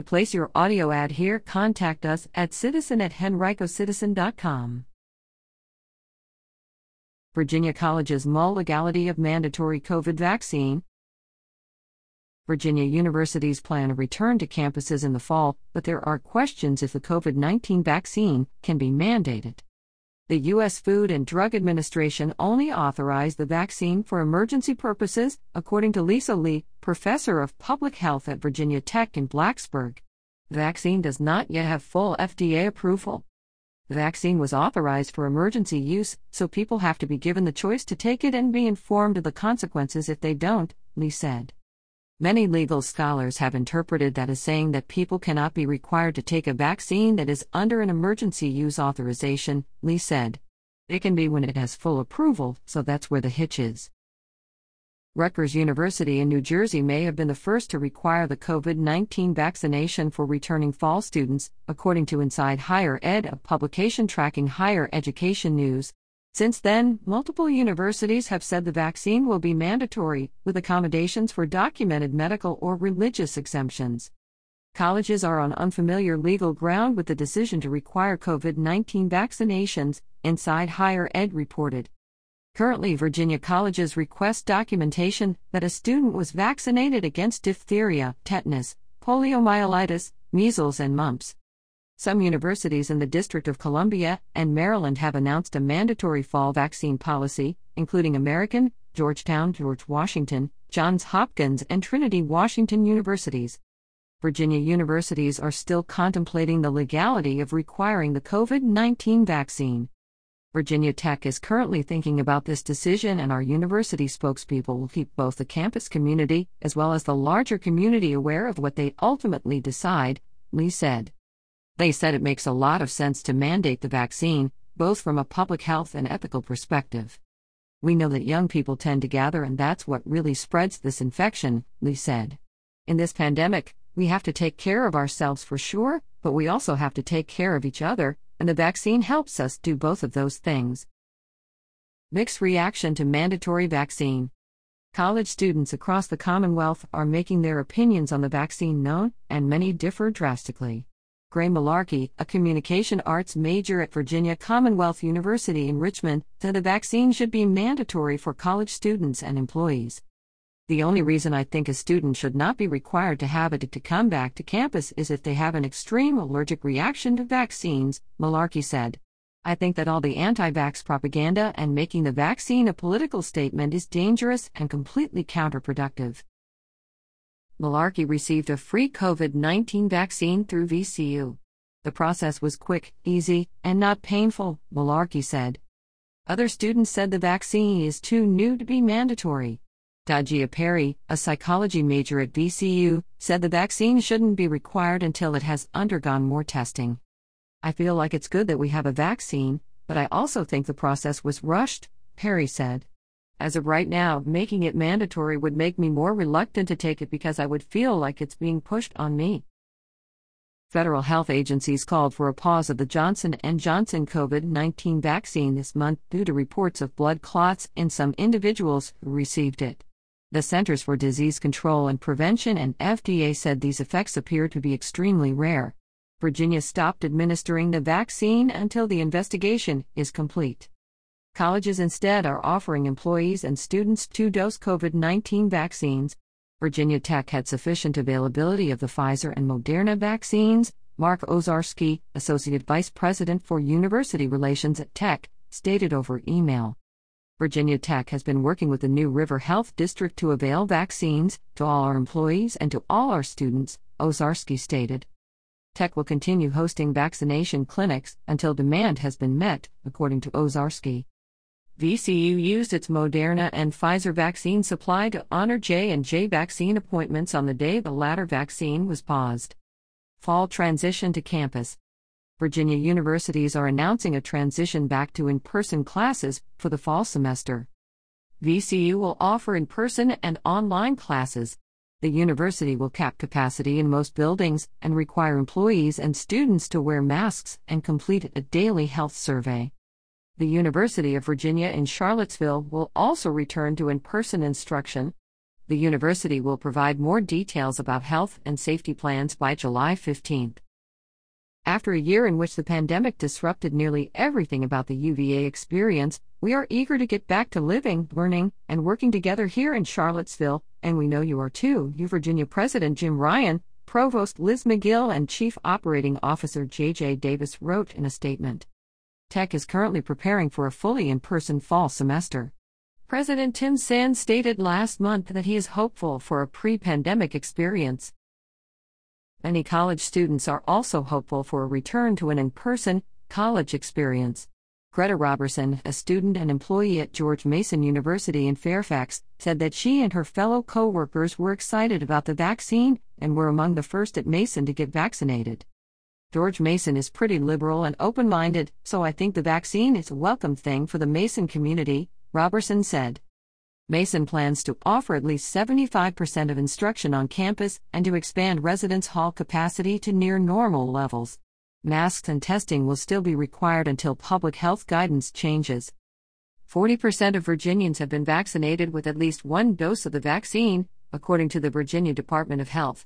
To place your audio ad here, contact us at citizen at henricocitizen.com. Virginia College's mull legality of mandatory COVID vaccine. Virginia universities plan a return to campuses in the fall, but there are questions if the COVID 19 vaccine can be mandated. The U.S. Food and Drug Administration only authorized the vaccine for emergency purposes, according to Lisa Lee, professor of public health at Virginia Tech in Blacksburg. Vaccine does not yet have full FDA approval. Vaccine was authorized for emergency use, so people have to be given the choice to take it and be informed of the consequences if they don't, Lee said. Many legal scholars have interpreted that as saying that people cannot be required to take a vaccine that is under an emergency use authorization, Lee said. It can be when it has full approval, so that's where the hitch is. Rutgers University in New Jersey may have been the first to require the COVID 19 vaccination for returning fall students, according to Inside Higher Ed, a publication tracking higher education news. Since then, multiple universities have said the vaccine will be mandatory, with accommodations for documented medical or religious exemptions. Colleges are on unfamiliar legal ground with the decision to require COVID 19 vaccinations, Inside Higher Ed reported. Currently, Virginia colleges request documentation that a student was vaccinated against diphtheria, tetanus, poliomyelitis, measles, and mumps. Some universities in the District of Columbia and Maryland have announced a mandatory fall vaccine policy, including American, Georgetown, George Washington, Johns Hopkins, and Trinity Washington universities. Virginia universities are still contemplating the legality of requiring the COVID 19 vaccine. Virginia Tech is currently thinking about this decision, and our university spokespeople will keep both the campus community as well as the larger community aware of what they ultimately decide, Lee said. They said it makes a lot of sense to mandate the vaccine, both from a public health and ethical perspective. We know that young people tend to gather, and that's what really spreads this infection, Lee said. In this pandemic, we have to take care of ourselves for sure, but we also have to take care of each other, and the vaccine helps us do both of those things. Mixed reaction to mandatory vaccine. College students across the Commonwealth are making their opinions on the vaccine known, and many differ drastically. Gray Malarkey, a communication arts major at Virginia Commonwealth University in Richmond, said the vaccine should be mandatory for college students and employees. The only reason I think a student should not be required to have it to come back to campus is if they have an extreme allergic reaction to vaccines, Malarkey said. I think that all the anti vax propaganda and making the vaccine a political statement is dangerous and completely counterproductive. Malarkey received a free COVID 19 vaccine through VCU. The process was quick, easy, and not painful, Malarkey said. Other students said the vaccine is too new to be mandatory. Dajia Perry, a psychology major at VCU, said the vaccine shouldn't be required until it has undergone more testing. I feel like it's good that we have a vaccine, but I also think the process was rushed, Perry said. As of right now, making it mandatory would make me more reluctant to take it because I would feel like it's being pushed on me. Federal health agencies called for a pause of the Johnson & Johnson COVID-19 vaccine this month due to reports of blood clots in some individuals who received it. The Centers for Disease Control and Prevention and FDA said these effects appear to be extremely rare. Virginia stopped administering the vaccine until the investigation is complete. Colleges instead are offering employees and students two dose COVID 19 vaccines. Virginia Tech had sufficient availability of the Pfizer and Moderna vaccines. Mark Owczarski, Associate Vice President for University Relations at Tech, stated over email. Virginia Tech has been working with the New River Health District to avail vaccines to all our employees and to all our students, Owczarski stated. Tech will continue hosting vaccination clinics until demand has been met, according to Owczarski. VCU used its Moderna and Pfizer vaccine supply to honor J&J vaccine appointments on the day the latter vaccine was paused. Fall transition to campus. Virginia universities are announcing a transition back to in-person classes for the fall semester. VCU will offer in-person and online classes. The university will cap capacity in most buildings and require employees and students to wear masks and complete a daily health survey. The University of Virginia in Charlottesville will also return to in person instruction. The university will provide more details about health and safety plans by July 15th. After a year in which the pandemic disrupted nearly everything about the UVA experience, we are eager to get back to living, learning, and working together here in Charlottesville, and we know you are too, U Virginia President Jim Ryan, Provost Liz Magill, and Chief Operating Officer J.J. Davis wrote in a statement. Tech is currently preparing for a fully in person fall semester. President Tim Sands stated last month that he is hopeful for a pre pandemic experience. Many college students are also hopeful for a return to an in person college experience. Greta Robertson, a student and employee at George Mason University in Fairfax, said that she and her fellow co workers were excited about the vaccine and were among the first at Mason to get vaccinated. George Mason is pretty liberal and open minded, so I think the vaccine is a welcome thing for the Mason community, Robertson said. Mason plans to offer at least 75% of instruction on campus and to expand residence hall capacity to near normal levels. Masks and testing will still be required until public health guidance changes. 40% of Virginians have been vaccinated with at least one dose of the vaccine, according to the Virginia Department of Health.